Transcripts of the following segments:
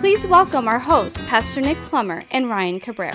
Please welcome our hosts, Pastor Nick Plummer and Ryan Cabrera.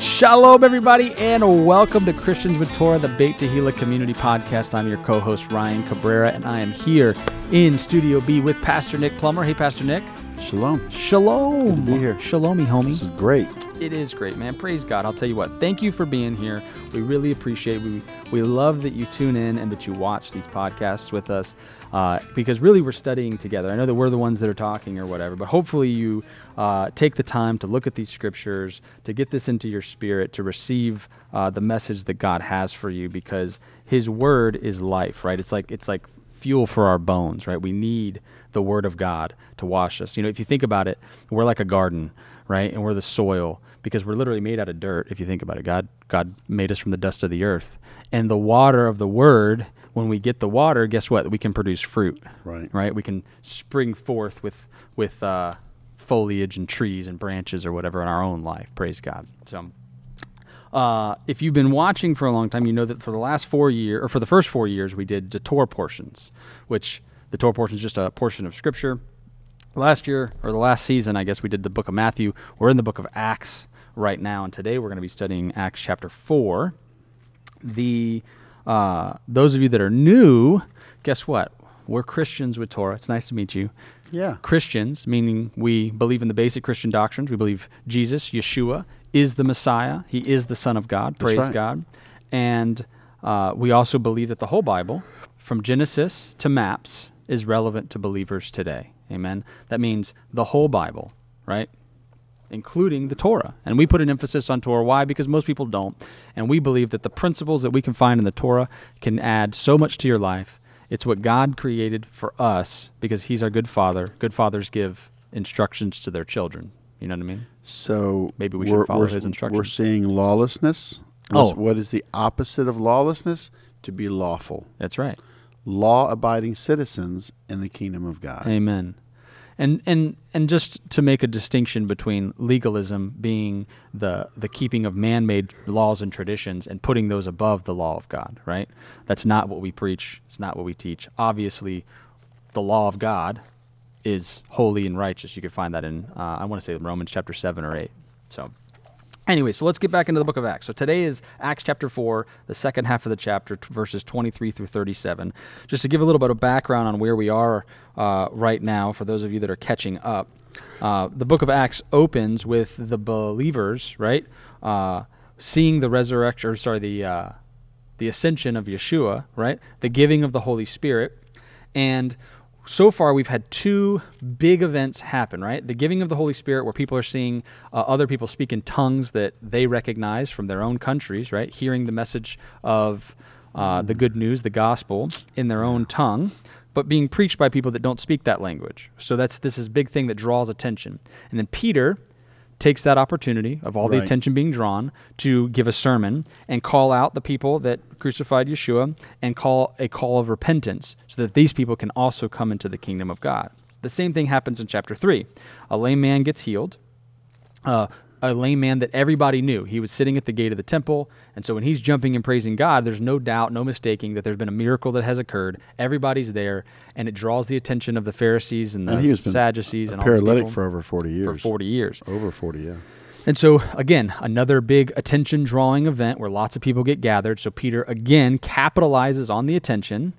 Shalom, everybody, and welcome to Christians with Torah, the Beit Tehillah Community Podcast. I'm your co-host Ryan Cabrera, and I am here in Studio B with Pastor Nick Plummer. Hey, Pastor Nick. Shalom. Shalom. Good to be here. Shalomi, homie. This is great. It is great, man. Praise God. I'll tell you what. Thank you for being here. We really appreciate. We we love that you tune in and that you watch these podcasts with us, uh, because really we're studying together. I know that we're the ones that are talking or whatever, but hopefully you uh, take the time to look at these scriptures, to get this into your spirit, to receive uh, the message that God has for you, because His Word is life, right? It's like it's like fuel for our bones, right? We need the Word of God to wash us. You know, if you think about it, we're like a garden, right? And we're the soil because we're literally made out of dirt. If you think about it, God God made us from the dust of the earth, and the water of the Word. When we get the water, guess what? We can produce fruit, Right. Right? We can spring forth with with uh, foliage and trees and branches or whatever in our own life. Praise God. So. Uh, if you've been watching for a long time, you know that for the last four years, or for the first four years, we did the Torah portions, which the Torah portion is just a portion of Scripture. Last year, or the last season, I guess we did the book of Matthew. We're in the book of Acts right now, and today we're going to be studying Acts chapter 4. The uh, Those of you that are new, guess what? We're Christians with Torah. It's nice to meet you. Yeah. Christians, meaning we believe in the basic Christian doctrines. We believe Jesus, Yeshua, is the Messiah. He is the Son of God. That's Praise right. God. And uh, we also believe that the whole Bible, from Genesis to Maps, is relevant to believers today. Amen. That means the whole Bible, right? Including the Torah. And we put an emphasis on Torah. Why? Because most people don't. And we believe that the principles that we can find in the Torah can add so much to your life. It's what God created for us because He's our good Father. Good fathers give instructions to their children. You know what I mean? So Maybe we should we're, follow we're, his We're seeing lawlessness. What's- Oh. What is the opposite of lawlessness? To be lawful. That's right. Law abiding citizens in the kingdom of God. Amen. And and and just to make a distinction between legalism being the the keeping of man-made laws and traditions and putting those above the law of God, right? That's not what we preach. It's not what we teach. Obviously, the law of God is holy and righteous. You can find that in uh, I want to say Romans chapter 7 or 8. So Anyway, so let's get back into the book of Acts. So today is Acts chapter 4, the second half of the chapter, t- verses 23 through 37. Just to give a little bit of background on where we are uh, right now, for those of you that are catching up, uh, the book of Acts opens with the believers, right, uh, seeing the resurrection, or sorry, the uh, the ascension of Yeshua, right, the giving of the Holy Spirit, and so far we've had two big events happen right? The giving of the holy spirit where people are seeing uh, other people speak in tongues that they recognize from their own countries right? Hearing the message of uh, the good news the gospel in their own tongue but being preached by people that don't speak that language. So that's this is big thing that draws attention. And then peter takes that opportunity of all the attention being drawn to give a sermon and call out the people that crucified Yeshua and call a call of repentance so that these people can also come into the kingdom of God. The same thing happens in chapter 3. A lame man gets healed. Uh, a lame man that everybody knew. He was sitting at the gate of the temple. And so when he's jumping and praising God, there's no doubt, no mistaking that there's been a miracle that has occurred. Everybody's there, and it draws the attention of the Pharisees and the And he has been Sadducees a and all paralytic people for over 40 years. for 40 years. Over 40, yeah. And so, again, another big attention drawing event where lots of people get gathered. So, Peter again capitalizes on the attention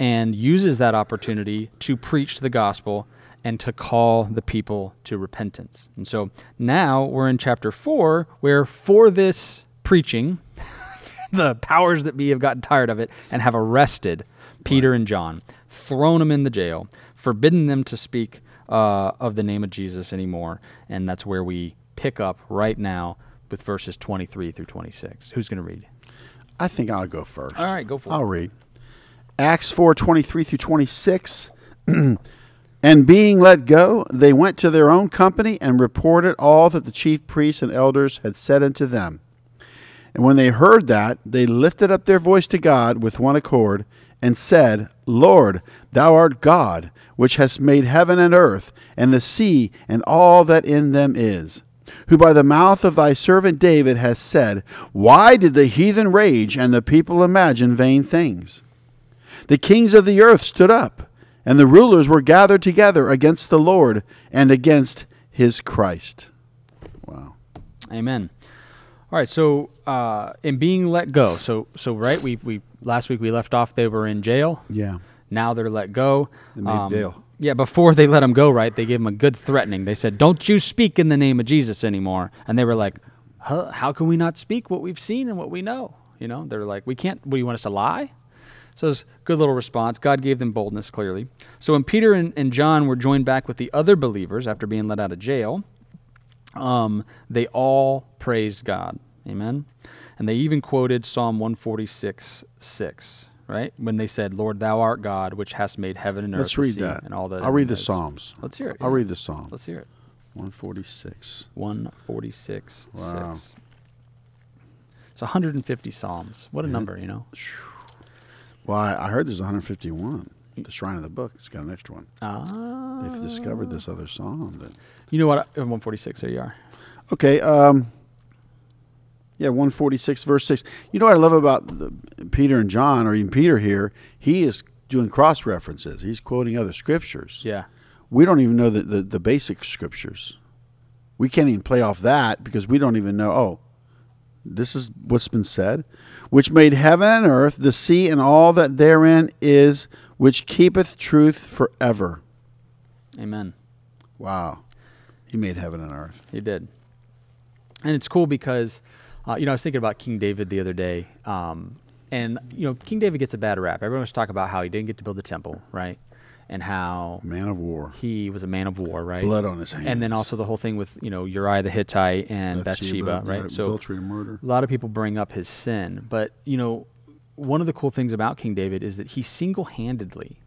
and uses that opportunity to preach the gospel and to call the people to repentance. And so now we're in chapter 4, where for this preaching, the powers that be have gotten tired of it and have arrested Peter and John, thrown them in the jail, forbidden them to speak uh, of the name of Jesus anymore. And that's where we pick up right now with verses 23 through 26. Who's going to read? I think I'll go first. All right, go for it. I'll read. Acts 4 23 through 26. And being let go, they went to their own company and reported all that the chief priests and elders had said unto them. And when they heard that, they lifted up their voice to God with one accord, and said, Lord, thou art God, which hast made heaven and earth, and the sea, and all that in them is. Who by the mouth of thy servant David has said, Why did the heathen rage, and the people imagine vain things? The kings of the earth stood up, and the rulers were gathered together against the Lord and against his Christ. Wow. Amen. All right, so uh, in being let go, so so right, we we last week we left off. They were in jail. Yeah. Now they're let go. They made bail. Yeah, before they let them go, right? They gave them a good threatening. They said, "Don't you speak in the name of Jesus anymore." And they were like, huh, "How can we not speak what we've seen and what we know?" You know, they're like, "We can't. What do you want us to lie?" So it's a good little response. God gave them boldness, clearly. So when Peter and, and John were joined back with the other believers after being let out of jail, um, they all praised God. Amen. And they even quoted Psalm 146 6, right? When they said, Lord, thou art God, which hast made heaven and earth Let's the read that. and all that. I'll read the. Psalms. Let's hear it. I'll yeah. read the Psalm. Let's hear it. 146. 146 Wow. 6. It's 150 Psalms. What a number, you know? Well, I, I heard there's 151. The Shrine of the Book. It's got an extra one. Ah. They've discovered this other psalm. That, You know what? Uh, 146, there you are. okay. Um, yeah, 146, verse 6. You know what I love about the, Peter and John, or even Peter here? He is doing cross references. He's quoting other scriptures. Yeah. We don't even know the, the, the basic scriptures. We can't even play off that because we don't even know, oh, this is what's been said, which made heaven and earth, the sea, and all that therein is, which keepeth truth forever. Amen. Wow. He made heaven and earth. He did. And it's cool because, uh, you know, I was thinking about King David the other day. Um, and, you know, King David gets a bad rap. Everyone was talking about how he didn't get to build the temple, right? And how Man of war. he was a man of war, right? Blood on his hands. And then also the whole thing with, you know, Uriah the Hittite and Bathsheba, yeah, right? So adultery and murder. a lot of people bring up his sin, but you know, one of the cool things about King David is that he single-handedly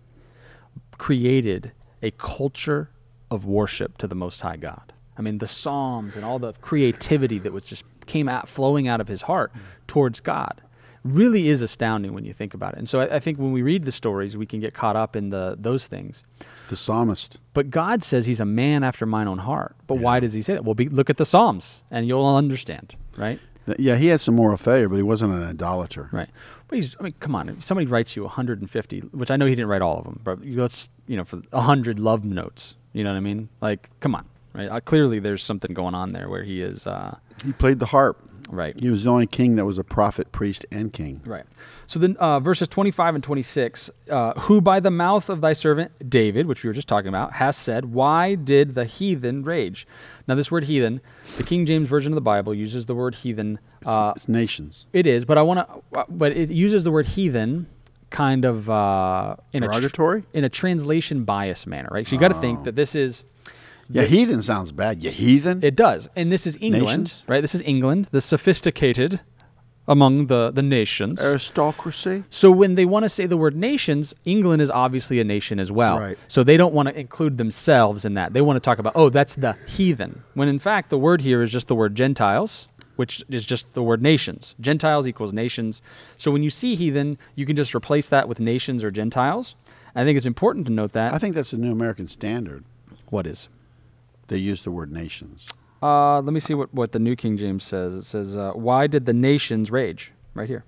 created a culture of worship to the Most High God. I mean, the Psalms and all the creativity that was just came out flowing out of his heart towards God really is astounding when you think about it. And so I, I think when we read the stories, we can get caught up in the those things. The psalmist. But God says he's a man after mine own heart. But why does he say that? Well, be, look at the Psalms and you'll understand, right? Yeah, he had some moral failure, but he wasn't an idolater. Right. But he's, I mean, come on. If somebody writes you 150, which I know he didn't write all of them, but let's, you know, for 100 love notes, you know what I mean? Like, come on, right? Uh, clearly there's something going on there where he is, uh, He played the harp. Right. He was the only king that was a prophet, priest, and king. Right. So then, uh, verses 25 and 26, uh, who by the mouth of thy servant David, which we were just talking about, has said, Why did the heathen rage? Now, this word heathen, the King James Version of the Bible uses the word heathen. Uh, It's nations. it is, but I want to, but it uses the word heathen kind of uh, in a tr- in a translation bias manner, right? So you got to think that this is Yeah, heathen sounds bad. You heathen? it does, and this is England, Nations? right? This is England, the sophisticated among the the nations. Aristocracy? So when they want to say the word nations, England is obviously a nation as well. Right. So they don't want to include themselves in that. They want to talk about, oh, that's the heathen. When in fact the word here is just the word Gentiles, which is just the word nations. Gentiles equals nations. So when you see heathen, you can just replace that with nations or Gentiles. I think it's important to note that. I think that's the New American Standard. what is? They use the word nations. Uh, let me see what, what the New King James says. It says, uh, "Why did the nations rage?" Right here.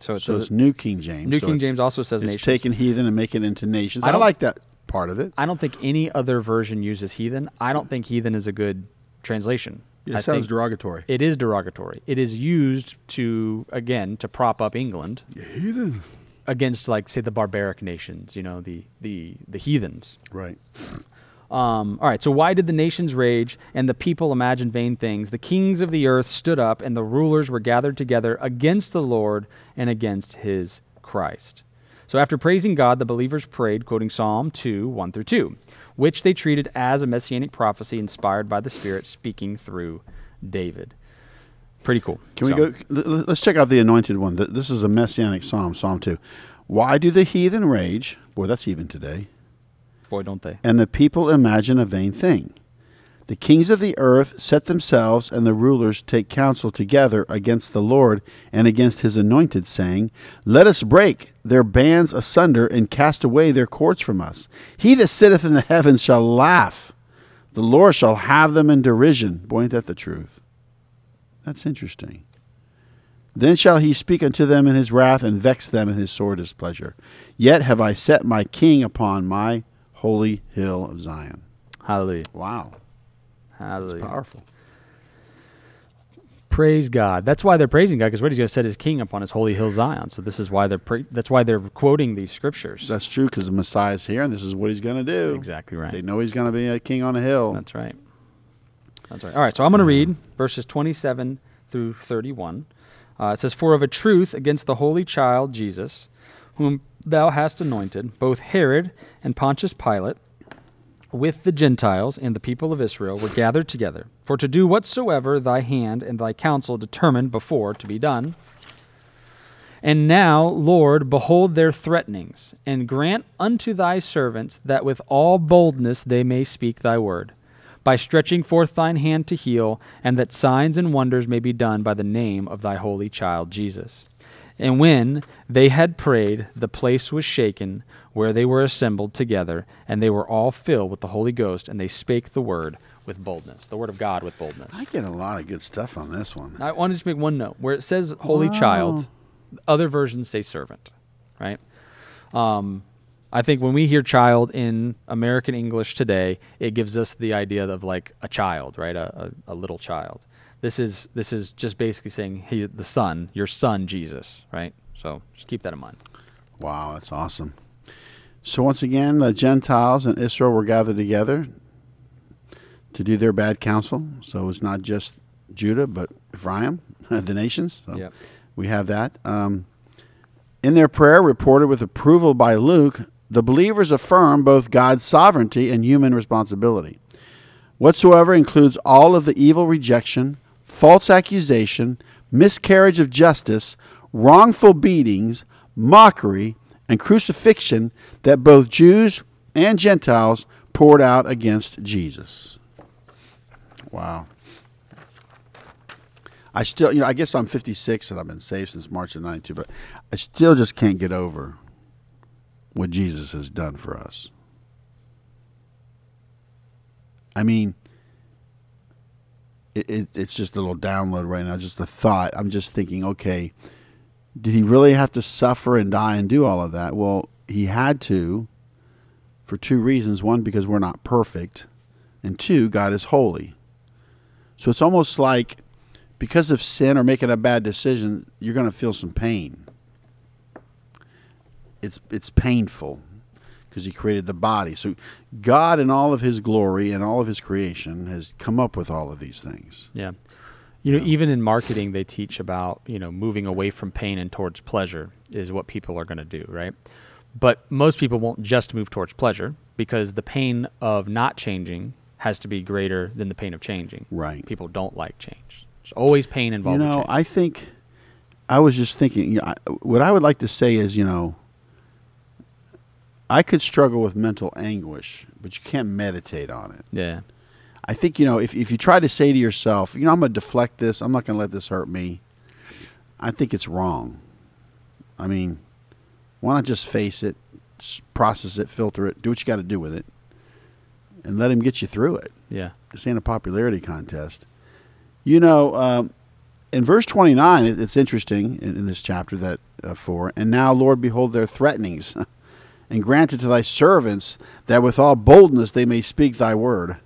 So it So says it's it- New King James. New so King James also says it's nations. taking heathen and making it into nations. I I, don't- like that part of it. I don't think any other version uses heathen. I don't think heathen is a good translation. It I sounds derogatory. it is derogatory. It is used to again to prop up England heathen. against like say the barbaric nations, you know, the the the heathens. Right. Um, all right, so why did the nations rage and the people imagine vain things? The kings of the earth stood up and the rulers were gathered together against the Lord and against his Christ. So after praising God, the believers prayed, quoting Psalm 2 1 through 2, which they treated as a messianic prophecy inspired by the Spirit speaking through David. Pretty cool. Can we go? Let's check out the anointed one. This is a messianic psalm, Psalm 2. Why do the heathen rage? Boy, that's even today. Boy, don't they. and the people imagine a vain thing. The kings of the earth set themselves, and the rulers take counsel together against the Lord and against his anointed, saying, Let us break their bands asunder and cast away their cords from us. He that sitteth in the heavens shall laugh. The Lord shall have them in derision. Boy, ain't that the truth? That's interesting. Then shall he speak unto them in his wrath and vex them in his sore displeasure. Yet have I set my king upon my holy hill of Zion. Hallelujah. Wow. That's powerful. Praise God. That's why they're praising God because what he's going to set his king upon his holy hill Zion. So this is why they're pra- that's why they're quoting these scriptures. That's true because the Messiah's here and this is what he's going to do. exactly right. They know he's going to be a king on a hill. That's right. That's right. All right. So I'm going to read verses 27 through 31. Uh, it says, "For of a truth against the holy child Jesus, whom thou hast anointed, both Herod and Pontius Pilate." With the Gentiles and the people of Israel were gathered together, for to do whatsoever thy hand and thy counsel determined before to be done. And now, Lord, behold their threatenings, and grant unto thy servants that with all boldness they may speak thy word, by stretching forth thine hand to heal, and that signs and wonders may be done by the name of thy holy child Jesus. And when they had prayed, the place was shaken where they were assembled together, and they were all filled with the Holy Ghost, and they spake the word with boldness, the word of God with boldness. I get a lot of good stuff on this one. I want to just make one note where it says holy Wow. child, other versions say servant, right? Um, I think when we hear child in American English today, it gives us the idea of like a child, right? A, a, a little child. This is this is just basically saying he, the son, your son Jesus, right? So just keep that in mind. Wow, that's awesome. So once again, the Gentiles and Israel were gathered together to do their bad counsel. So it's not just Judah, but Ephraim, the nations. So Yep. we have that. Um, in their prayer, reported with approval by Luke, the believers affirm both God's sovereignty and human responsibility. Whatsoever includes all of the evil rejection, false accusation, miscarriage of justice, wrongful beatings, mockery, and crucifixion that both Jews and Gentiles poured out against Jesus. Wow. I still, you know, I guess I'm 56 and I've been saved since March of 92, but I still just can't get over what Jesus has done for us. I mean, it, it, it's just a little download right now, just a thought. I'm just thinking, okay, did he really have to suffer and die and do all of that? Well, he had to for two reasons. One, because we're not perfect, and two, God is holy. So it's almost like because of sin or making a bad decision, you're going to feel some pain. It's it's painful because he created the body. So God in all of his glory and all of his creation has come up with all of these things. Yeah. You know, even in marketing, they teach about, you know, moving away from pain and towards pleasure is what people are going to do, right? But most people won't just move towards pleasure because the pain of not changing has to be greater than the pain of changing. Right. People don't like change. There's always pain involved. with know, change. I think I was just thinking. You know, I, what I would like to say is, you know, I could struggle with mental anguish, but you can't meditate on it. yeah. I think you know if if you try to say to yourself, you know, I'm going to deflect this. I'm not going to let this hurt me. I think it's wrong. I mean, why not just face it, process it, filter it, do what you got to do with it, and let him get you through it. Yeah. This ain't a popularity contest. You know, um, in verse 29, it's interesting in, in this chapter that uh, 4 and now, Lord, behold their threatenings, and grant it to thy servants that with all boldness they may speak thy word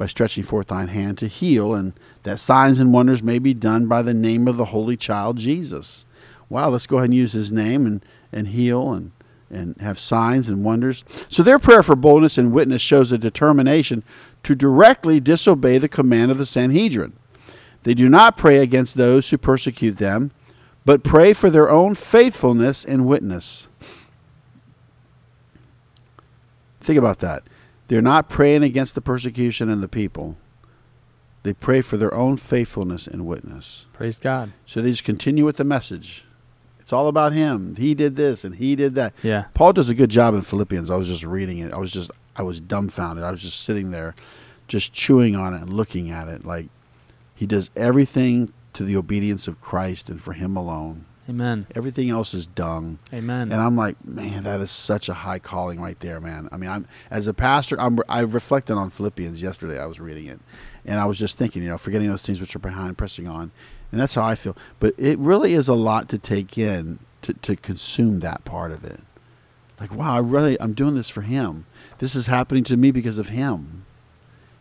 by stretching forth thine hand to heal, and that signs and wonders may be done by the name of the holy child Jesus. Wow, let's go ahead and use his name and, and heal and, and have signs and wonders. So their prayer for boldness and witness shows a determination to directly disobey the command of the Sanhedrin. They do not pray against those who persecute them, but pray for their own faithfulness and witness. Think about that. They're not praying against the persecution and the people. They pray for their own faithfulness and witness. Praise God. So they just continue with the message. It's all about him. He did this and he did that. Yeah. Paul does a good job in Philippians. I was just reading it. I was just I was dumbfounded. I was just sitting there, just chewing on it and looking at it. Like he does everything to the obedience of Christ and for Him alone. Amen. Everything else is dung. Amen. And I'm like, man, that is such a high calling right there, man. I mean, I'm as a pastor, I'm I reflected on Philippians yesterday. I was reading it, and I was just thinking, you know, forgetting those things which are behind, pressing on, and that's how I feel. But it really is a lot to take in to to consume that part of it. Like, wow, I really I'm doing this for Him. This is happening to me because of Him.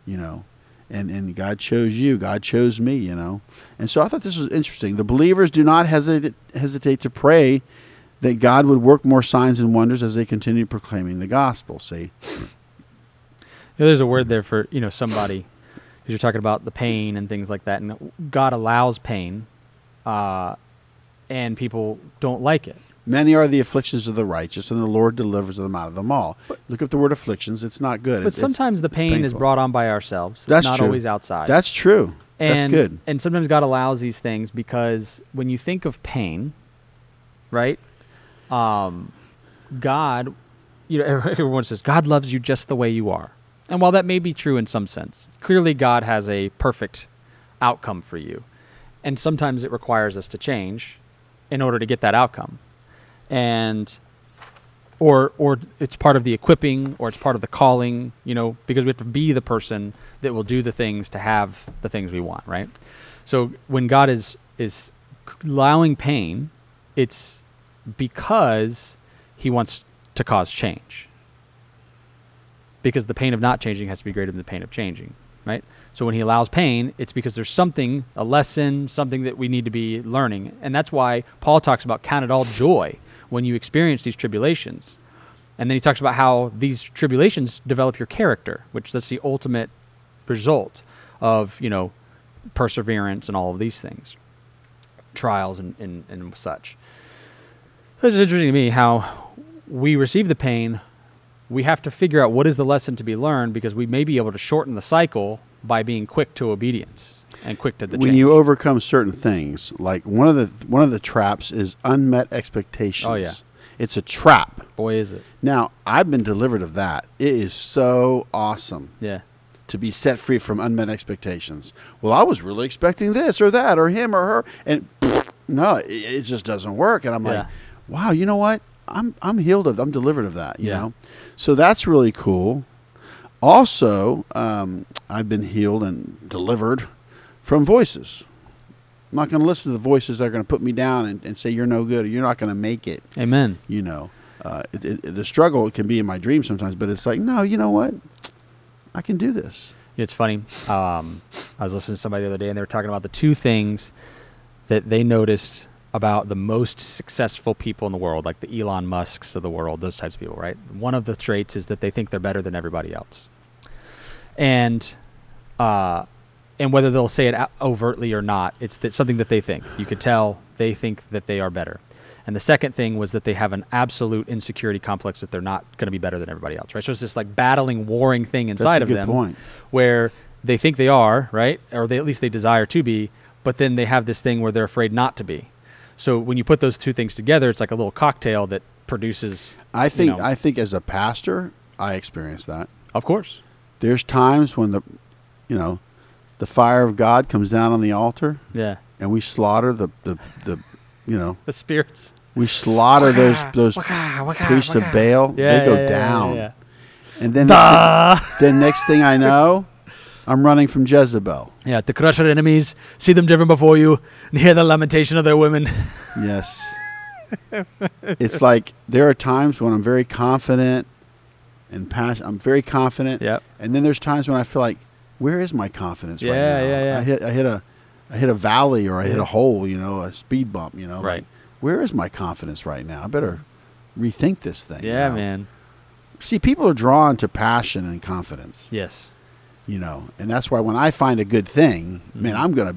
You know, and and God chose you. God chose me. You know, and so I thought this was interesting. The believers do not hesitate hesitate to pray that God would work more signs and wonders as they continue proclaiming the gospel. See, there's a word there for you know somebody because you're talking about the pain and things like that, and God allows pain, uh, and people don't like it. Many are the afflictions of the righteous, and the Lord delivers them out of them all. Look up the word afflictions; it's not good. But It's- it's- sometimes the pain is brought on by ourselves. It's That's not true. always outside. That's true. and, That's good. And sometimes God allows these things because when you think of pain, right? Um, God, you know, everyone says God loves you just the way you are, and while that may be true in some sense, clearly God has a perfect outcome for you, and sometimes it requires us to change in order to get that outcome, and or or it's part of the equipping or it's part of the calling you know because we have to be the person that will do the things to have the things we want right? So when god is is allowing pain it's because he wants to cause change. Because the pain of not changing has to be greater than the pain of changing right? So when he allows pain it's because there's something a lesson something that we need to be learning. And that's why paul talks about count it all joy when you experience these tribulations. And then he talks about how these tribulations develop your character which that's the ultimate result of you know perseverance and all of these things trials and, and, and such. This is interesting to me how we receive the pain. We have to figure out what is the lesson to be learned because we may be able to shorten the cycle by being quick to obedience and quick to the when change. you overcome certain things, like one of the one of the traps is unmet expectations. Oh, yeah. it's a trap. Boy, is it. Now I've been delivered of that. It is so awesome. Yeah. to be set free from unmet expectations. Well, I was really expecting this or that or him or her, and no, it, it just doesn't work. And I'm like, wow, you know what? I'm I'm healed of, I'm delivered of that. You Yeah. know, so that's really cool. Also, um, I've been healed and delivered from voices. I'm not going to listen to the voices that are going to put me down and, and say you're no good or you're not going to make it Amen. you know uh, it, it, the struggle can be in my dreams sometimes but it's like no you know what i can do this It's funny. Um, I was listening to somebody the other day, and they were talking about the two things that they noticed about the most successful people in the world, like the Elon Musks of the world, those types of people, right? One of the traits is that they think they're better than everybody else, and uh, and whether they'll say it overtly or not, it's that something that they think. You could tell they think that they are better. And the second thing was that they have an absolute insecurity complex that they're not going to be better than everybody else, right? So it's this like battling, warring thing inside a of good them point. where they think they are, right? Or they at least they desire to be, but then they have this thing where they're afraid not to be. So when you put those two things together, it's like a little cocktail that produces i you think know- i think as a pastor i experience that Of course. there's times when the you know the fire of god comes down on the altar Yeah. and we slaughter the the, the you know The spirits. we slaughter those those priests of baal Yeah, they go yeah, yeah, down yeah, and then yeah. next, thing, then next thing i know i'm running from jezebel Yeah, to crush our enemies, see them driven before you, and hear the lamentation of their women. Yes. it's like there are times when I'm very confident and passionate. I'm very confident. Yep. And then there's times when I feel like, where is my confidence right now? yeah, yeah. I hit, I hit a, I hit a valley or I hit a hole, you know, a speed bump, you know. Right. Like, where is my confidence right now? I better rethink this thing. you Yeah, know? man. See, people are drawn to passion and confidence, Yes. you know, and that's why when I find a good thing, man, I'm gonna,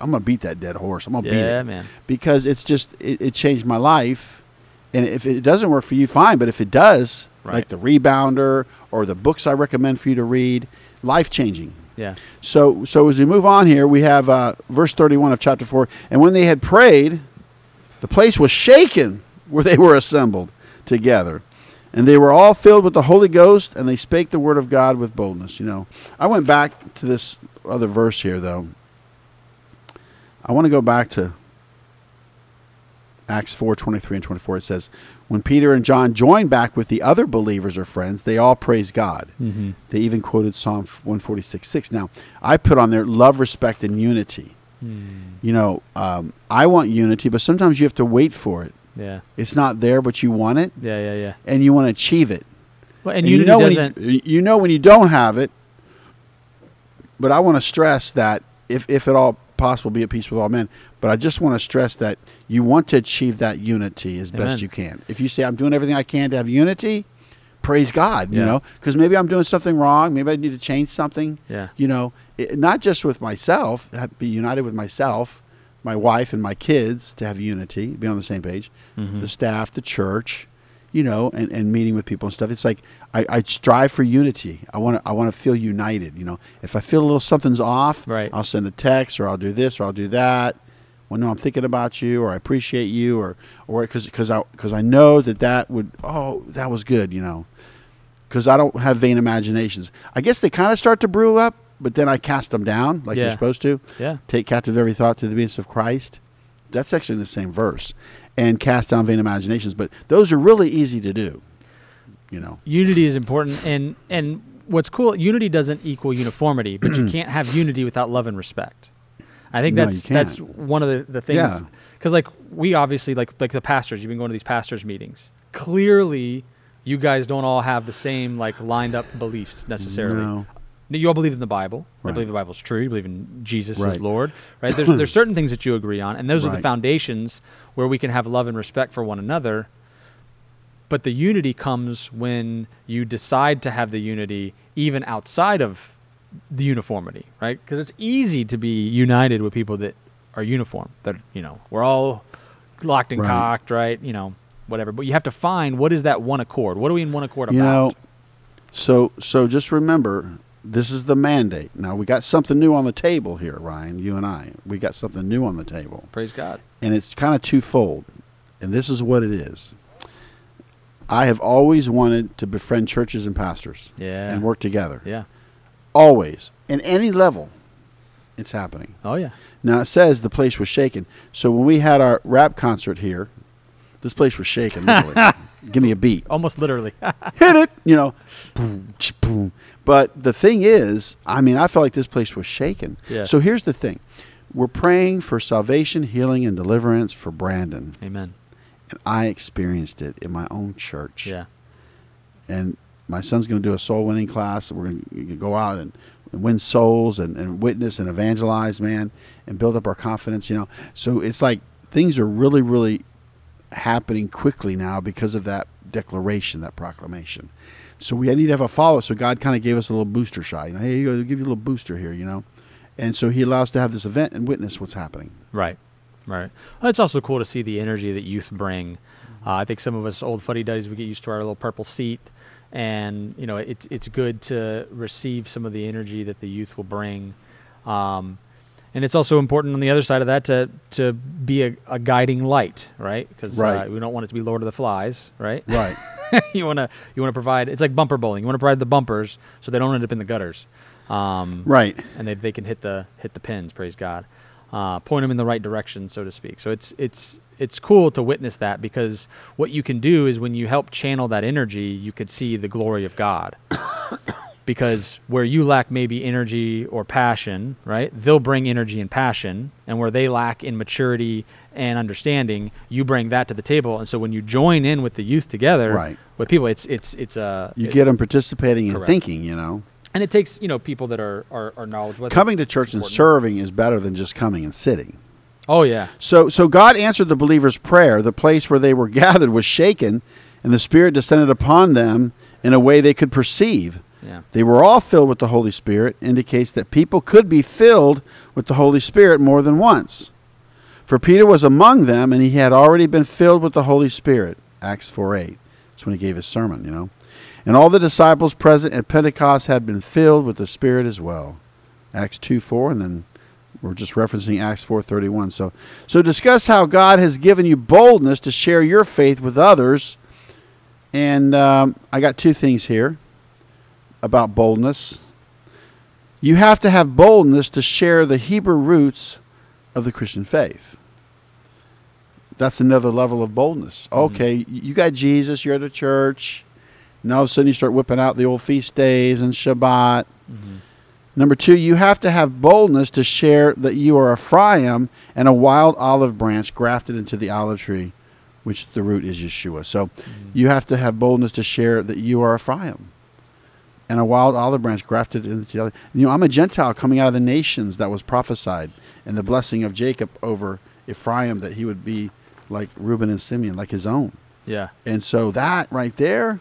I'm gonna beat that dead horse. I'm gonna beat it Mm-hmm. Yeah, man. because it's just it, it changed my life and if it doesn't work for you fine but if it does Right. like the rebounder or the books i recommend for you to read life changing Yeah. so so as we move on here we have uh, verse 31 of chapter 4 and when they had prayed the place was shaken where they were assembled together And they were all filled with the Holy Ghost, and they spake the word of God with boldness. You know, I went back to this other verse here, though. I want to go back to Acts 4 23 and 24. It says, When Peter and John joined back with the other believers or friends, they all praised God. Mm-hmm. They even quoted Psalm 146 6. Now, I put on there love, respect, and unity. Hmm. You know, um, I want unity, but sometimes you have to wait for it. Yeah. It's not there, but you want it, Yeah. Yeah. Yeah. and you want to achieve it. Well, and, And you know when you, you know when you don't have it. But I want to stress that if if at all possible, be at peace with all men. But I just want to stress that you want to achieve that unity as Amen. best you can. If you say I'm doing everything I can to have unity, praise God. You know, because maybe I'm doing something wrong. Maybe I need to change something. yeah. You know, it, not just with myself, be united with myself, my wife, and my kids to have unity, be on the same page. Mhm. The staff, the church, you know, and, and meeting with people and stuff. It's like I, I strive for unity. I want to I want to feel united. You know, if I feel a little something's off, Right. I'll send a text or I'll do this or I'll do that. Well, no, I'm thinking about you or I appreciate you or or because because I because I know that that would oh that was good. You know, because I don't have vain imaginations. I guess they kind of start to brew up, but then I cast them down like Yeah. you're supposed to. Yeah. Take captive every thought to the obedience of Christ. That's actually in the same verse. And cast down vain imaginations. But those are really easy to do. You know. unity is important and and what's cool unity doesn't equal uniformity but you can't have unity without love and respect i think No, that's that's one of the, the things Yeah. because like we obviously like like the pastors you've been going to these pastors meetings clearly you guys don't all have the same like lined up beliefs necessarily No. You all believe in the Bible. Right. believe the Bible's true. You believe in Jesus Right. as Lord. Right? There's there's certain things that you agree on, and those are the foundations where we can have love and respect for one another. But the unity comes when you decide to have the unity even outside of the uniformity, right? Because it's easy to be united with people that are uniform. That you know we're all locked and Right. cocked, right? You know, whatever. But you have to find what is that one accord. What are we in one accord You know, about? so so just remember this is the mandate. Now we got something new on the table here, Ryan, you and I. We got something new on the table. Praise God. and it's kind of twofold. And this is what it is. I have always wanted to befriend churches and pastors Yeah. and work together. Yeah. Always. In any level, it's happening. Oh yeah. Now it says the place was shaken. So when we had our rap concert here, this place was shaking. Give me a beat. Almost literally. Hit it. You know, boom, boom. But the thing is, I mean, I felt like this place was shaken. Yeah. So here's the thing. We're praying for salvation, healing, and deliverance for Brandon. Amen. And I experienced it in my own church. Yeah. And my son's going to do a soul winning class. We're going to go out and, and win souls and, and witness and evangelize, man, and build up our confidence, you know. So it's like things are really, really happening quickly now because of that declaration, that proclamation. So we need to have a follow. So God kind of gave us a little booster shot. You know, hey, go, give you a little booster here, you know. And so He allows to have this event and witness what's happening. Right. Right. Well, it's also cool to see the energy that youth bring. Uh, I think some of us old fuddy duddies we get used to our little purple seat, and you know it's it's good to receive some of the energy that the youth will bring. Um, and it's also important on the other side of that to to be a, a guiding light, right? Because Right. uh, we don't want it to be Lord of the Flies, right? Right. you want to you want to provide. It's like bumper bowling. You want to provide the bumpers so they don't end up in the gutters. Um, right. and they, they can hit the hit the pins. Praise God, uh, point them in the right direction, so to speak. So it's it's it's cool to witness that because what you can do is when you help channel that energy, you could see the glory of God. Because where you lack maybe energy or passion, right? They'll bring energy and passion, and where they lack in maturity and understanding, you bring that to the table. And so when you join in with the youth together, Right. with people, it's it's it's a You it- get them participating and thinking, you know. and it takes you know people that are are, are knowledgeable. Coming to church and serving is better than just coming and sitting. Oh yeah, So, so God answered the believers' prayer. The place where they were gathered was shaken, and the Spirit descended upon them in a way they could perceive. Yeah. They were all filled with the Holy Spirit, indicates that people could be filled with the Holy Spirit more than once. For Peter was among them, and he had already been filled with the Holy Spirit. Acts 4 8. That's when he gave his sermon, you know. And all the disciples present at Pentecost had been filled with the Spirit as well. Acts 2 4, and then we're just referencing Acts 4:31. So so discuss how God has given you boldness to share your faith with others And um, I got two things here about boldness. You have to have boldness to share the Hebrew roots of the Christian faith. That's another level of boldness. Mm-hmm. Okay, you got Jesus, you're at a church, and all of a sudden you start whipping out the old feast days and Shabbat. Mm-hmm. Number two, you have to have boldness to share that you are a Ephraim and a wild olive branch grafted into the olive tree, which the root is Yeshua. So mm-hmm. you have to have boldness to share that you are a Ephraim and a wild olive branch grafted into the other. You know, I'm a Gentile coming out of the nations that was prophesied, and the blessing of Jacob over Ephraim that he would be like Reuben and Simeon, like his own. Yeah. And so that right there,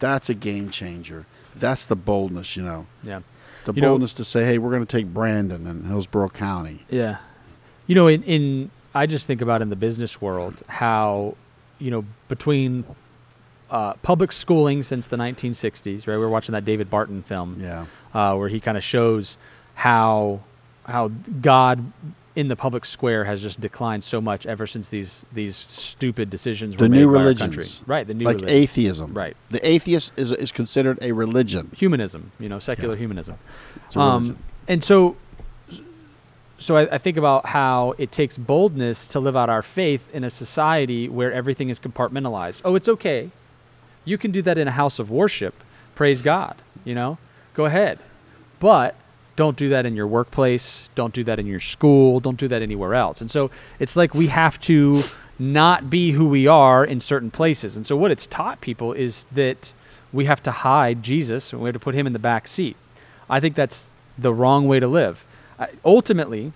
that's a game changer. That's the boldness, you know. Yeah. The You know- boldness to say, hey, we're going to take Brandon and Hillsborough County. Yeah. You know, in, in I just think about in the business world how, you know, between uh, public schooling since the 1960s, right? We were watching that David Barton film, Yeah. uh, where he kind of shows how how God in the public square has just declined so much ever since these these stupid decisions were The made new by our country. religions. Right, the new like religion. atheism. Right. The atheist is, is considered a religion. humanism, you know, secular Yeah. humanism. Um, and so, so I, I think about how it takes boldness to live out our faith in a society where everything is compartmentalized. Oh, it's okay. You can do that in a house of worship. Praise God. You know, go ahead. But don't do that in your workplace. Don't do that in your school. Don't do that anywhere else. And so it's like we have to not be who we are in certain places. And so what it's taught people is that we have to hide Jesus and we have to put him in the back seat. I think that's the wrong way to live. I, ultimately,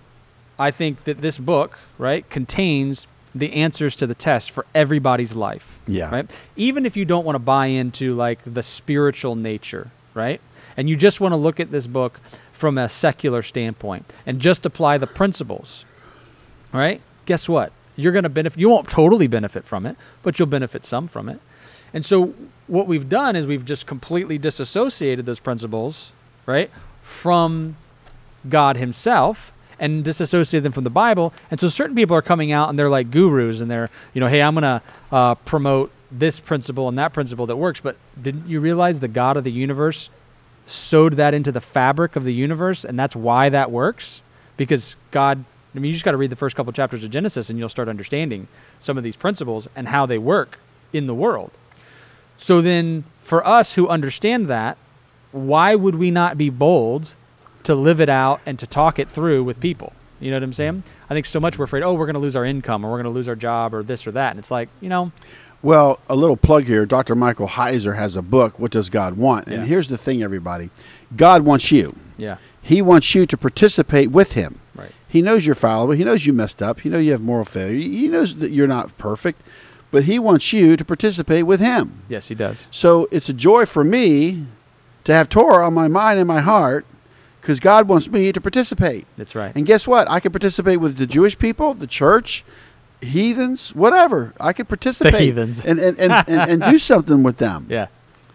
I think that this book, right, contains the answers to the test for everybody's life. Yeah. Right? Even if you don't want to buy into like the spiritual nature, right? And you just want to look at this book from a secular standpoint and just apply the principles. All right? Guess what? You're going to benefit you won't totally benefit from it, but you'll benefit some from it. And so what we've done is we've just completely disassociated those principles, right, from God himself and disassociate them from the Bible. And so certain people are coming out and they're like gurus and they're, you know, hey, I'm going to uh, promote this principle and that principle that works. But didn't you realize the God of the universe sewed that into the fabric of the universe and that's why that works? Because God, I mean, you just got to read the first couple chapters of Genesis and you'll start understanding some of these principles and how they work in the world. So then, for us who understand that, why would we not be bold to live it out and to talk it through with people? You know what I'm mm. saying? I think so much we're afraid, oh, we're going to lose our income or we're going to lose our job or this or that. And it's like, you know, Well, a little plug here. Dr. Michael Heiser has a book, What Does God Want? And Yeah. here's the thing, everybody God wants you. yeah, He wants you to participate with Him. right. He knows you're fallible. He knows you messed up. He knows you have moral failure. He knows that you're not perfect, but He wants you to participate with Him. Yes, he does. So it's a joy for me to have Torah on my mind and my heart because God wants me to participate. That's right. And guess what? I can participate with the Jewish people, the church, heathens, whatever. I can participate heathens. And, and, and, and, and do something with them yeah,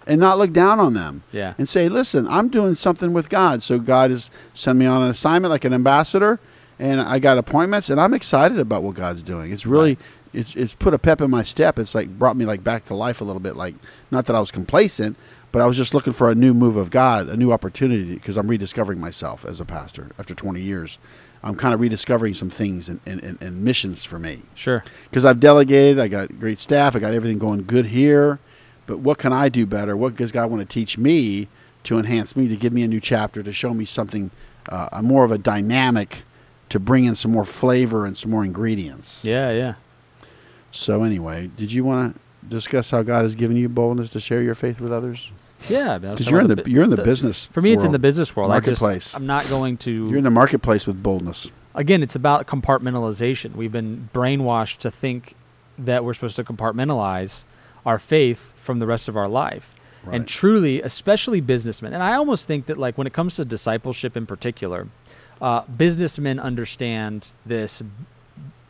and not look down on them yeah, and say, listen, I'm doing something with God. So God has sent me on an assignment like an ambassador, and I got appointments, and I'm excited about what God's doing. It's really, it's, it's put a pep in my step. It's like brought me like back to life a little bit. Like, not that I was complacent, but I was just looking for a new move of God, a new opportunity, because I'm rediscovering myself as a pastor after 20 years. I'm kind of rediscovering some things and, and, and, missions for me sure. because I've delegated. I got great staff. I got everything going good here. But what can I do better? What does God want to teach me to enhance me, to give me a new chapter, to show me something, uh, more of a dynamic, to bring in some more flavor and some more ingredients? Yeah, yeah. So anyway, did you want to discuss how God has given you boldness to share your faith with others? Yeah, Because you're in the you're in the, business. For me, it's in the business world. I Marketplace. just, I'm not going to. You're in the marketplace with boldness. again, it's about compartmentalization. We've been brainwashed to think that we're supposed to compartmentalize our faith from the rest of our life. Right. And truly, especially businessmen, and I almost think that, like, when it comes to discipleship in particular, uh, businessmen understand this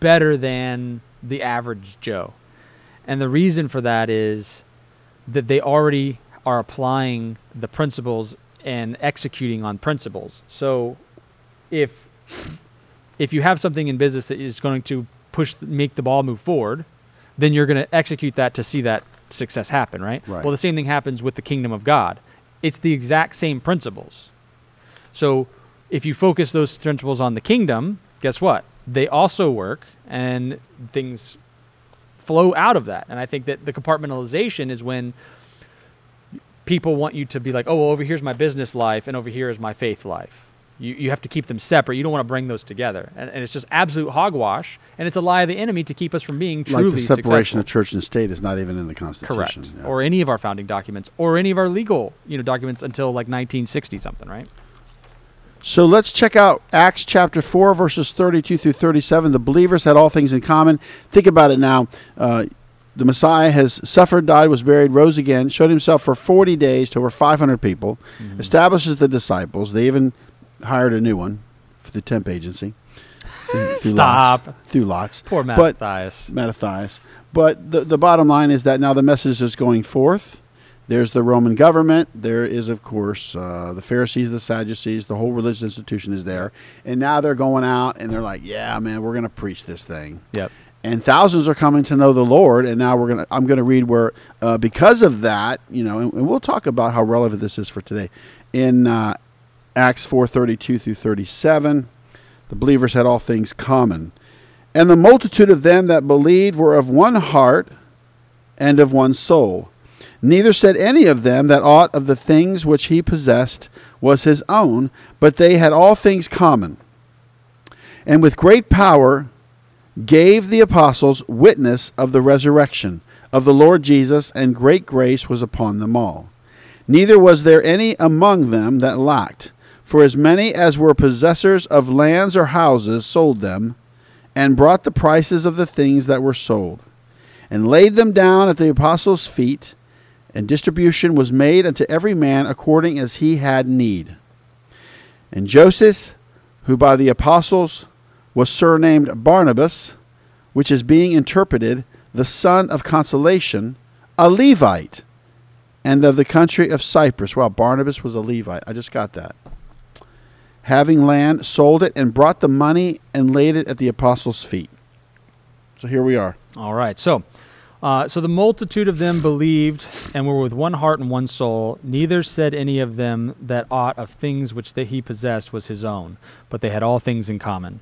better than the average Joe. And the reason for that is that they already are applying the principles and executing on principles. So if if you have something in business that is going to push make the ball move forward, then you're going to execute that to see that success happen, right? Right. Well, the same thing happens with the kingdom of God. It's the exact same principles. So if you focus those principles on the kingdom, guess what? They also work and things flow out of that. And I think that the compartmentalization is when people want you to be like, oh, well, over here's my business life and over here is my faith life. You, you have to keep them separate. You don't want to bring those together. And, and it's just absolute hogwash. And it's a lie of the enemy to keep us from being truly like the separation successful. of church and state is not even in the Constitution. Correct. Yeah. Or any of our founding documents or any of our legal, you know, documents until like 1960 something, right? So let's check out Acts chapter 4, verses 32 through 37. The believers had all things in common. Think about it now. Uh, the Messiah has suffered, died, was buried, rose again, showed himself for 40 days to over 500 people, Mm-hmm. establishes the disciples. They even hired a new one for the temp agency. Through, through Stop. Lots, through lots. Poor But- Matthias. Mattathias. But the, the bottom line is that now the message is going forth. There's the Roman government. There is, of course, uh, the Pharisees, the Sadducees. The whole religious institution is there. And now they're going out and they're like, yeah, man, we're going to preach this thing. Yep. And thousands are coming to know the Lord. And now we're going to, I'm going to read where, uh, because of that, you know, and, and we'll talk about how relevant this is for today. In uh, Acts 4:32 through 37, the believers had all things common. And the multitude of them that believed were of one heart and of one soul. Neither said any of them that aught of the things which he possessed was his own, but they had all things common. And with great power gave the apostles witness of the resurrection of the Lord Jesus, and great grace was upon them all. Neither was there any among them that lacked, for as many as were possessors of lands or houses sold them, and brought the prices of the things that were sold, and laid them down at the apostles' feet, and distribution was made unto every man according as he had need. And Joseph, who by the apostles was surnamed Barnabas, which is being interpreted the son of consolation, a Levite, and of the country of Cyprus. Wow, Barnabas was a Levite. I just got that. Having land, sold it, and brought the money and laid it at the apostles' feet. So here we are. All right. So, uh, so the multitude of them believed and were with one heart and one soul. Neither said any of them that aught of things which that he possessed was his own, but they had all things in common.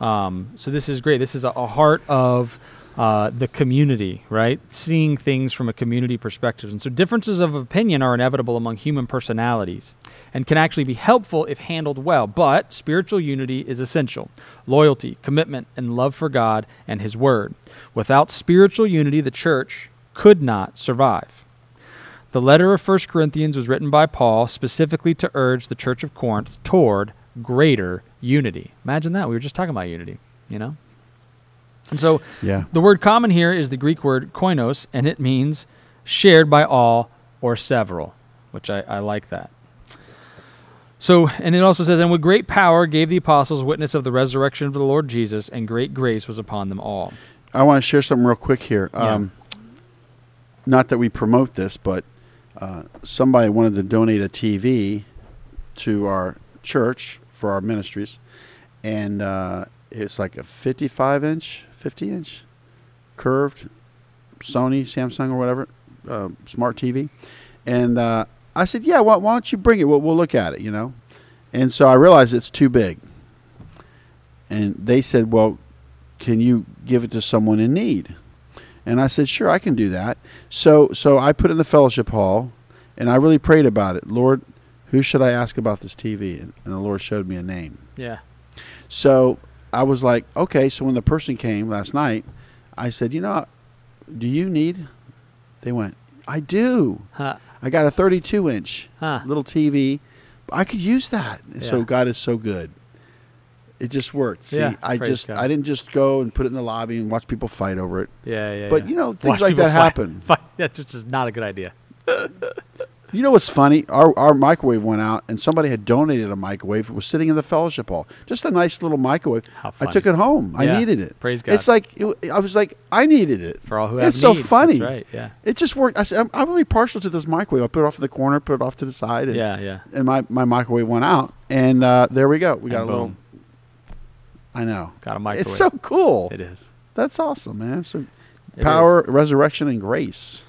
Um, so this is great. This is a, a heart of uh, the community, right? Seeing things from a community perspective. And so differences of opinion are inevitable among human personalities and can actually be helpful if handled well. But spiritual unity is essential loyalty, commitment, and love for God and His Word. Without spiritual unity, the church could not survive. The letter of 1 Corinthians was written by Paul specifically to urge the church of Corinth toward greater unity. Imagine that. We were just talking about unity, you know? And so Yeah. the word common here is the Greek word koinos, and it means shared by all or several, which I, I like that. So, and it also says, and with great power gave the apostles witness of the resurrection of the Lord Jesus, and great grace was upon them all. I want to share something real quick here. Yeah. Um, not that we promote this, but uh, somebody wanted to donate a TV to our church for our ministries, and uh, it's like a 55 inch, 50 inch, curved Sony, Samsung, or whatever, uh, smart TV. And uh, I said, "Yeah, why, why don't you bring it? We'll, we'll look at it, you know." And so I realized it's too big. And they said, "Well, can you give it to someone in need?" And I said, "Sure, I can do that." So so I put it in the fellowship hall, and I really prayed about it. Lord, who should I ask about this TV? And, and the Lord showed me a name. Yeah. So I was like, okay. So when the person came last night, I said, you know, do you need? They went, I do. Huh. I got a 32 inch Huh. little TV. I could use that. So God is so good. It just worked. See, Yeah, I just God. I didn't just go and put it in the lobby and watch people fight over it. Yeah, yeah. But yeah. you know, things Watch like that fight- happen. fight- That just is not a good idea. You know what's funny? Our our microwave went out, and somebody had donated a microwave. It was sitting in the fellowship hall. Just a nice little microwave. How funny. I took it home. I needed it. praise God. It's like it, I was like I needed it. For all who have it's so funny. That's right. Yeah. It just worked. I said, I'm, I'm really partial to this microwave. I put it off in the corner, put it off to the side, and, Yeah, yeah. and my, my microwave went out. And uh, there we go. We got And a little. I know. Got a microwave. It's so cool. It is. That's awesome, man. So It power, resurrection, and grace.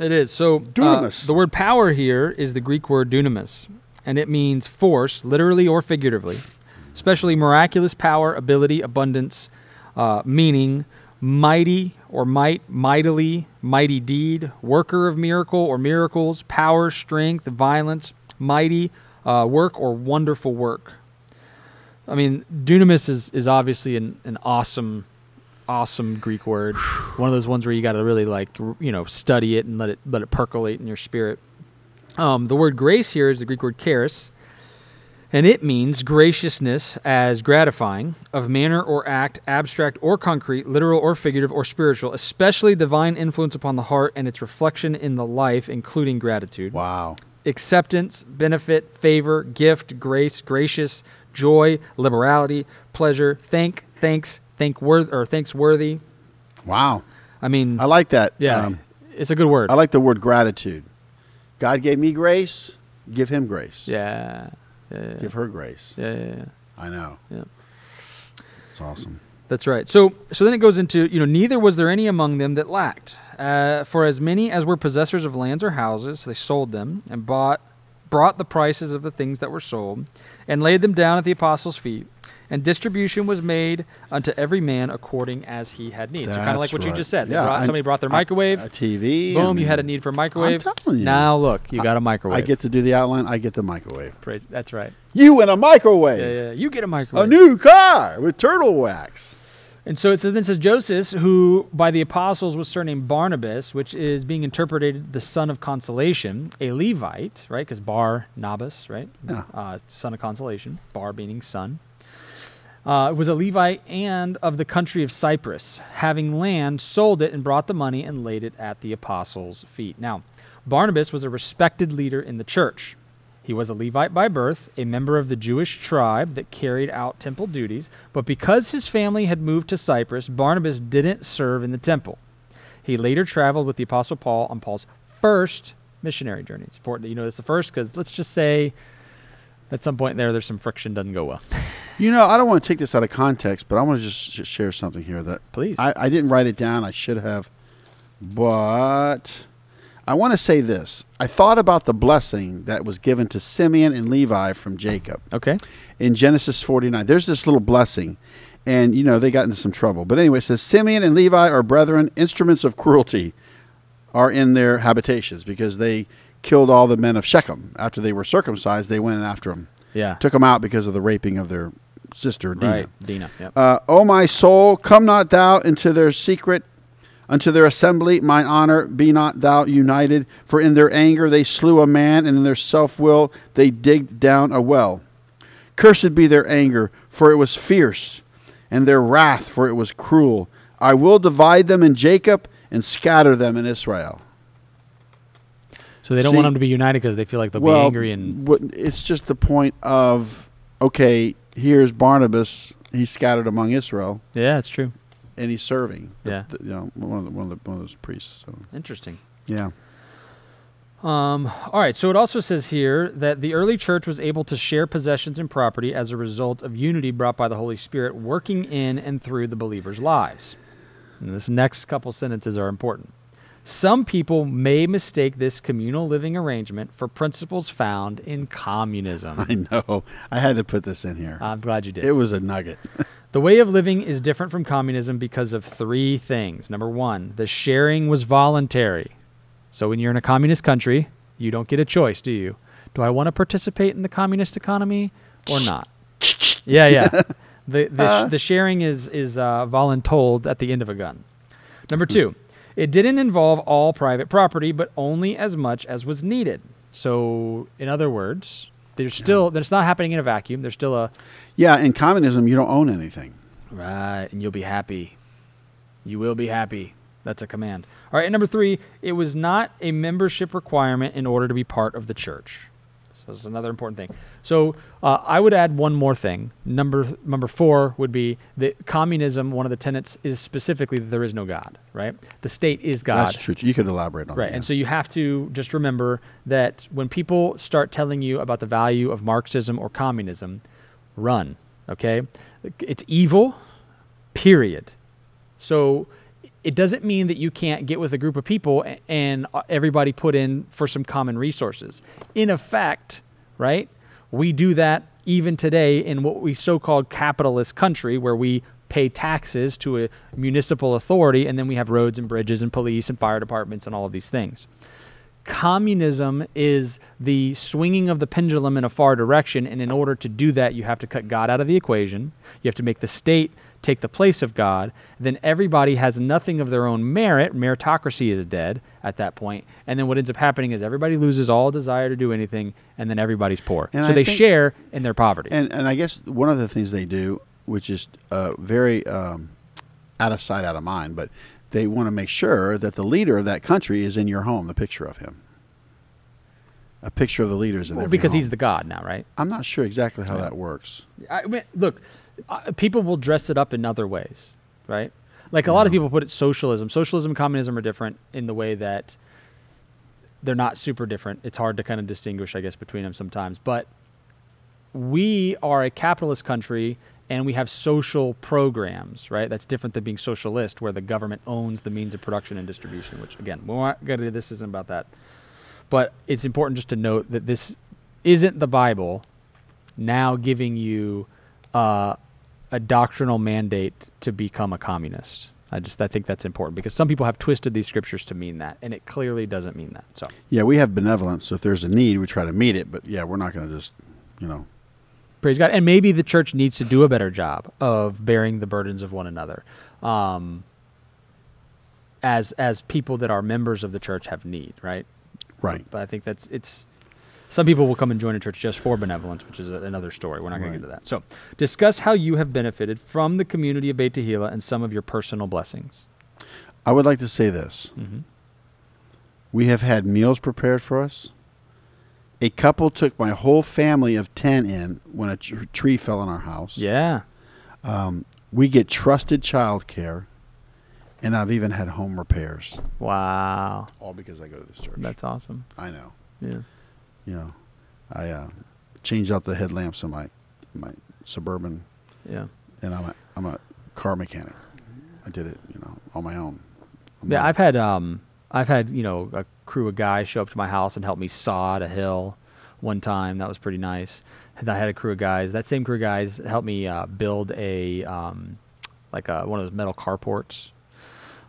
It is. So uh, the word power here is the Greek word dunamis, and it means force, literally or figuratively, especially miraculous power, ability, abundance, uh, meaning, mighty or might, mightily, mighty deed, worker of miracle or miracles, power, strength, violence, mighty uh, work or wonderful work. I mean, dunamis is, is obviously an, an awesome, awesome Greek word. One of those ones where you got to really like you know study it and let it let it percolate in your spirit. Um, the word grace here is the Greek word charis, and it means graciousness as gratifying of manner or act, abstract or concrete, literal or figurative or spiritual, especially divine influence upon the heart and its reflection in the life, including gratitude Wow. acceptance, benefit, favor, gift, grace, gracious, joy, liberality, pleasure, thank, thanks, thank worth or thanks worthy. Wow. I mean, I like that. yeah, Um, it's a good word. I like the word gratitude. God gave me grace. Give him grace. yeah, yeah, Give her grace. yeah, yeah, yeah. I know. Yeah. It's awesome. That's right. So, so then it goes into you know neither was there any among them that lacked. Uh, for as many as were possessors of lands or houses, they sold them and bought, brought the prices of the things that were sold, and laid them down at the apostles' feet. And distribution was made unto every man according as he had need. so kind of like what you just said. They Yeah, brought, somebody brought their microwave. A TV. boom, I you had a need for a microwave. telling you. Now look, you got a microwave. I get to do the outline. I get the microwave. Praise. That's right. You in a microwave. Yeah, yeah. You get a microwave. A new car with turtle wax. And so it says, then says Joseph, who by the apostles was surnamed Barnabas, which is being interpreted the son of consolation, a Levite, right? Because Bar Nabas, right? Yeah. Uh, son of consolation. Bar meaning son. Uh, was a Levite and of the country of Cyprus, having land, sold it and brought the money and laid it at the apostles' feet. Now, Barnabas was a respected leader in the church. He was a Levite by birth, a member of the Jewish tribe that carried out temple duties, but because his family had moved to Cyprus, Barnabas didn't serve in the temple. He later traveled with the Apostle Paul on Paul's first missionary journey. It's important that you know it's the first because let's just say at some point there, there's some friction doesn't go well. You know, I don't want to take this out of context, but I want to just sh- share something here that Please. I, I didn't write it down. I should have, but I want to say this. I thought about the blessing that was given to Simeon and Levi from Jacob okay. in Genesis 49. There's this little blessing, and you know they got into some trouble. But anyway, it says Simeon and Levi are brethren, instruments of cruelty are in their habitations because they killed all the men of Shechem after they were circumcised. They went after them, Yeah. took them out because of the raping of their sister Dinah. Right. Dina. Yep. Uh, o my soul, come not thou into their secret, unto their assembly, mine honor, be not thou united. For in their anger they slew a man, and in their self will they digged down a well. Cursed be their anger, for it was fierce, and their wrath, for it was cruel. I will divide them in Jacob and scatter them in Israel. So they don't see- want them to be united because they feel like they'll well, be angry and what- it's just the point of okay. Here's Barnabas; he's scattered among Israel. yeah, it's true. and he's serving. the- Yeah. the- you know, one of the, one of the, one of those priests. So Interesting. yeah, Um, all right, so it also says here that the early church was able to share possessions and property as a result of unity brought by the Holy Spirit working in and through the believers' lives. And this next couple sentences are important. Some people may mistake this communal living arrangement for principles found in communism. I know. I had to put this in here. I'm glad you did. it was a nugget. The way of living is different from communism because of three things. Number one, the sharing was voluntary. So when you're in a communist country, you don't get a choice, do you? Do I want to participate in the communist economy or not? yeah, yeah. The the, the sharing is is uh, voluntold at the end of a gun. Number two, it didn't involve all private property, but only as much as was needed. So, in other words, there's still there's not happening in a vacuum. There's still a yeah, in communism, you don't own anything. Right, and you'll be happy. You will be happy. That's a command. All right, and number three, it was not a membership requirement in order to be part of the church. So this is another important thing. So uh, I would add one more thing. Number number four would be that communism. One of the tenets is specifically that there is no God. Right, the state is God. That's true. You could elaborate on that. Right. that. And so you have to just remember that when people start telling you about the value of Marxism or communism, run. Okay? It's evil, period. So it doesn't mean that you can't get with a group of people and uh, everybody put in for some common resources. In effect, right? We do that even today in what we so-called capitalist country where we pay taxes to a municipal authority and then we have roads and bridges and police and fire departments and all of these things. Communism is the swinging of the pendulum in a far direction and in order to do that you have to cut God out of the equation. You have to make the state take the place of God, then everybody has nothing of their own merit. Meritocracy is dead at that point. And then what ends up happening is everybody loses all desire to do anything, and then everybody's poor. And so I they think- share in their poverty. And and I guess one of the things they do, which is uh, very um, out of sight, out of mind, but they want to make sure that the leader of that country is in your home. The picture of him, a picture of the leaders in Well, because he's the God now, right? I'm not sure exactly how Yeah. that works. I mean, look, people will dress it up in other ways, right? Like a lot of people put it socialism. Socialism and communism are different in the way that they're not super different. It's hard to kind of distinguish, I guess, between them sometimes. But we are a capitalist country and we have social programs, right? That's different than being socialist, where the government owns the means of production and distribution, which, again, we're not gonna, this isn't about that. But it's important just to note that this isn't the Bible now giving you uh, a doctrinal mandate to become a communist. I just I think that's important because some people have twisted these scriptures to mean that, and it clearly doesn't mean that. So Yeah, we have benevolence, so if there's a need, we try to meet it. But yeah, we're not going to just, you know, praise God, and maybe the church needs to do a better job of bearing the burdens of one another, um, as as people that are members of the church have need, right? right. But I think that's it's. Some people will come and join a church just for benevolence, which is a, another story. We're not going to get into that. So, discuss how you have benefited from the community of Beit Tehillah and some of your personal blessings. I would like to say this: Mm-hmm. we have had meals prepared for us. A couple took my whole family of ten in when a tr- tree fell on our house. Yeah, Um, we get trusted child care, and I've even had home repairs, wow, all because I go to this church. that's awesome. I know. Yeah, You know, I uh, changed out the headlamps in my my suburban, yeah, and I'm a I'm a car mechanic. I did it, you know, on my own. I'm yeah. not- I've had um, I've had you know a crew of guys show up to my house and help me sod a hill one time. That was pretty nice. And I had a crew of guys. That same crew of guys helped me uh, build a um, like a, one of those metal carports.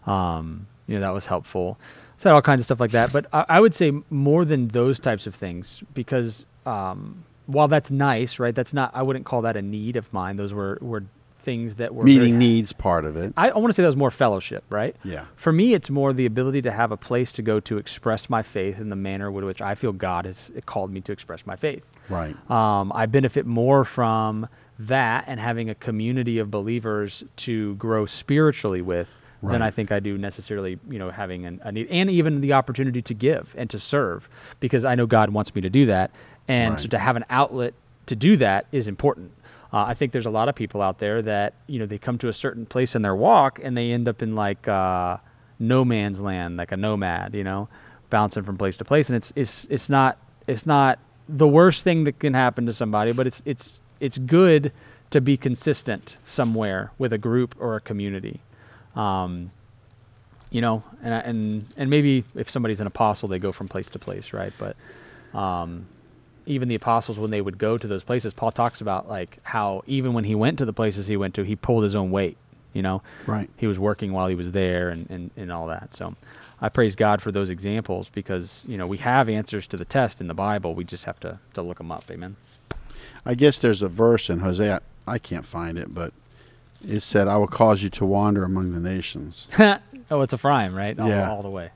Um, you know that was helpful. Had all kinds of stuff like that. But I, I would say more than those types of things because um, while that's nice, right? That's not. I wouldn't call that a need of mine. Those were were things that were very- meeting needs part of it. I, I want to say that was more fellowship, right? Yeah. For me, it's more the ability to have a place to go to express my faith in the manner with which I feel God has called me to express my faith. Right. Um, I benefit more from that and having a community of believers to grow spiritually with than I think I do necessarily, you know, having an, a need and even the opportunity to give and to serve because I know God wants me to do that. And so to have an outlet to do that is important. Uh, I think there's a lot of people out there that, you know, they come to a certain place in their walk and they end up in like uh, no man's land, like a nomad, you know, bouncing from place to place. And it's, it's, it's not, it's not the worst thing that can happen to somebody, but it's, it's, it's good to be consistent somewhere with a group or a community. Um, you know, and and and maybe if somebody's an apostle, they go from place to place, right? But um, even the apostles, when they would go to those places, Paul talks about like how even when he went to the places he went to, he pulled his own weight. You know, Right. he was working while he was there and, and, and all that. So I praise God for those examples because you know we have answers to the test in the Bible. We just have to to look them up. Amen. I guess there's a verse in Hosea. I can't find it, but it said, "I will cause you to wander among the nations." oh, it's a Ephraim, right? All, Yeah. all the way.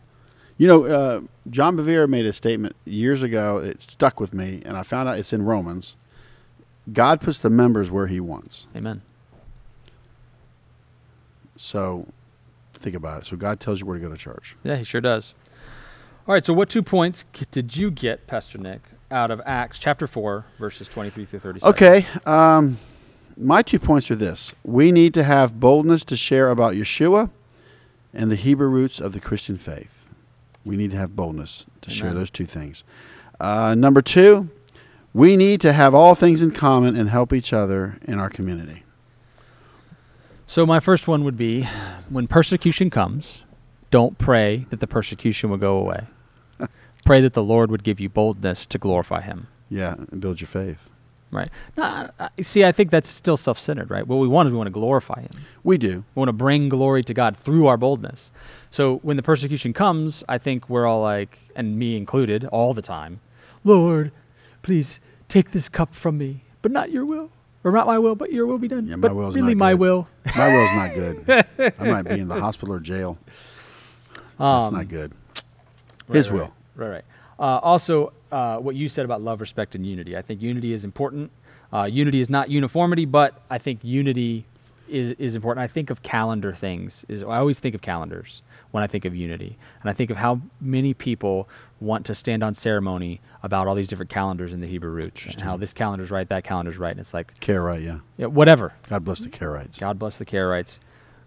You know, uh, John Bevere made a statement years ago. It stuck with me, and I found out it's in Romans. God puts the members where He wants. Amen. So, think about it. So God tells you where to go to church. Yeah, he sure does. All right, so what two points did you get, Pastor Nick, out of Acts chapter 4, verses 23 through 37? Okay. Um, my two points are this: we need to have boldness to share about Yeshua and the Hebrew roots of the Christian faith. We need to have boldness to share those two things. Uh, number two, we need to have all things in common and help each other in our community. So my first one would be when persecution comes, don't pray that the persecution will go away. pray that the Lord would give you boldness to glorify him. Yeah, and build your faith. Right. No, I- see, I think that's still self-centered, right? What we want is we want to glorify him. We do. We want to bring glory to God through our boldness. So when the persecution comes, I think we're all like, and me included, all the time, Lord, please take this cup from me, but not your will, or not my will, but your will be done. Yeah, my but will's really not my good. will. My will's not good. I might be in the hospital or jail. That's Um, not good. Right, His right, will. Right, right. Uh, also, uh, what you said about love, respect, and unity. I think unity is important. Uh, unity is not uniformity, but I think unity is, is important. I think of calendar things. Is I always think of calendars when I think of unity, and I think of how many people want to stand on ceremony about all these different calendars in the Hebrew roots, and how this calendar's right, that calendar's right, and it's like, Karaite, yeah. yeah, whatever. God bless the Karaites. God bless the Karaites.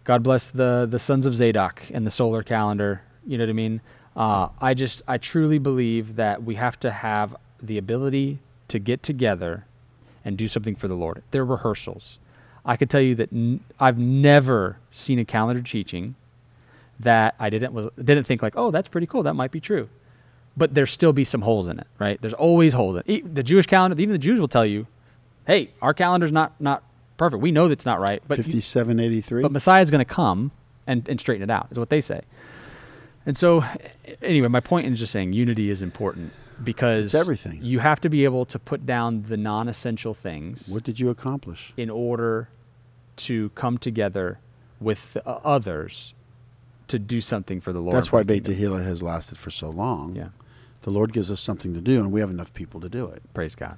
God bless the the sons of Zadok and the solar calendar. You know what I mean? Uh, I just I truly believe that we have to have the ability to get together and do something for the Lord. They're rehearsals. I could tell you that n- I've never seen a calendar teaching that I didn't was didn't think like, oh, that's pretty cool. That might be true. But there still be some holes in it, right? There's always holes in it. The Jewish calendar, even the Jews will tell you, hey, our calendar's not not perfect. We know that's not right, but you- 5783. but Messiah's going to come and, and straighten it out, is what they say. And so, anyway, my point is just saying unity is important because It's everything. You have to be able to put down the non essential things what did you accomplish? in order to come together with uh, others to do something for the Lord. That's why Beit. Tehillah has lasted for so long. Yeah, The Lord gives us something to do, and we have enough people to do it. praise God.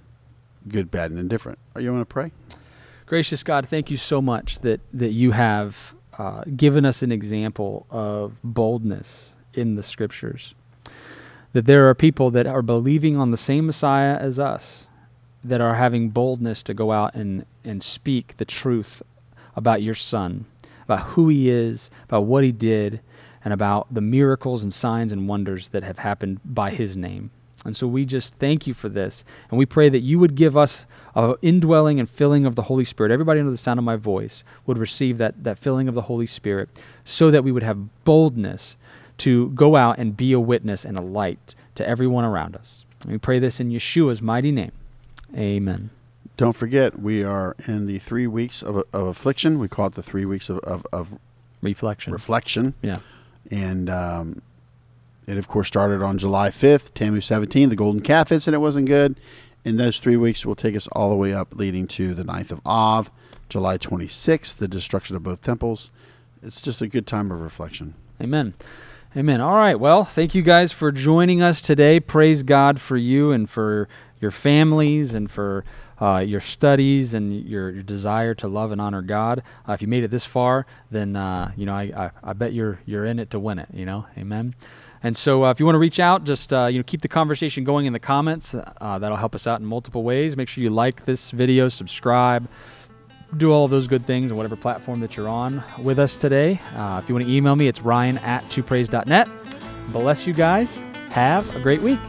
Good, bad, and indifferent. Are you want to pray? Gracious God, thank you so much that, that you have uh, given us an example of boldness in the scriptures. That there are people that are believing on the same Messiah as us, that are having boldness to go out and, and speak the truth about your Son, about who he is, about what he did, and about the miracles and signs and wonders that have happened by his name. And so we just thank you for this. And we pray that you would give us a indwelling and filling of the Holy Spirit. Everybody under the sound of my voice would receive that, that filling of the Holy Spirit so that we would have boldness to go out and be a witness and a light to everyone around us. We pray this in Yeshua's mighty name. Amen. Don't forget, we are in the three weeks of, of affliction. We call it the three weeks of, of, of Reflection. reflection. yeah. And um, it, of course, started on July 5th, Tammuz 17, the golden calf incident It wasn't good. In those three weeks will take us all the way up, leading to the 9th of Av, July 26th, the destruction of both temples. It's just a good time of reflection. Amen. Amen. All right. Well, thank you guys for joining us today. Praise God for you and for your families and for uh, your studies and your, your desire to love and honor God. Uh, if you made it this far, then uh, you know I, I, I bet you're you're in it to win it. You know, Amen. And so, uh, if you want to reach out, just uh, you know keep the conversation going in the comments. Uh, that'll help us out in multiple ways. Make sure you like this video, subscribe, do all those good things on whatever platform that you're on with us today. Uh, if you want to email me, it's ryan at twopraise.net. Bless you guys. Have a great week.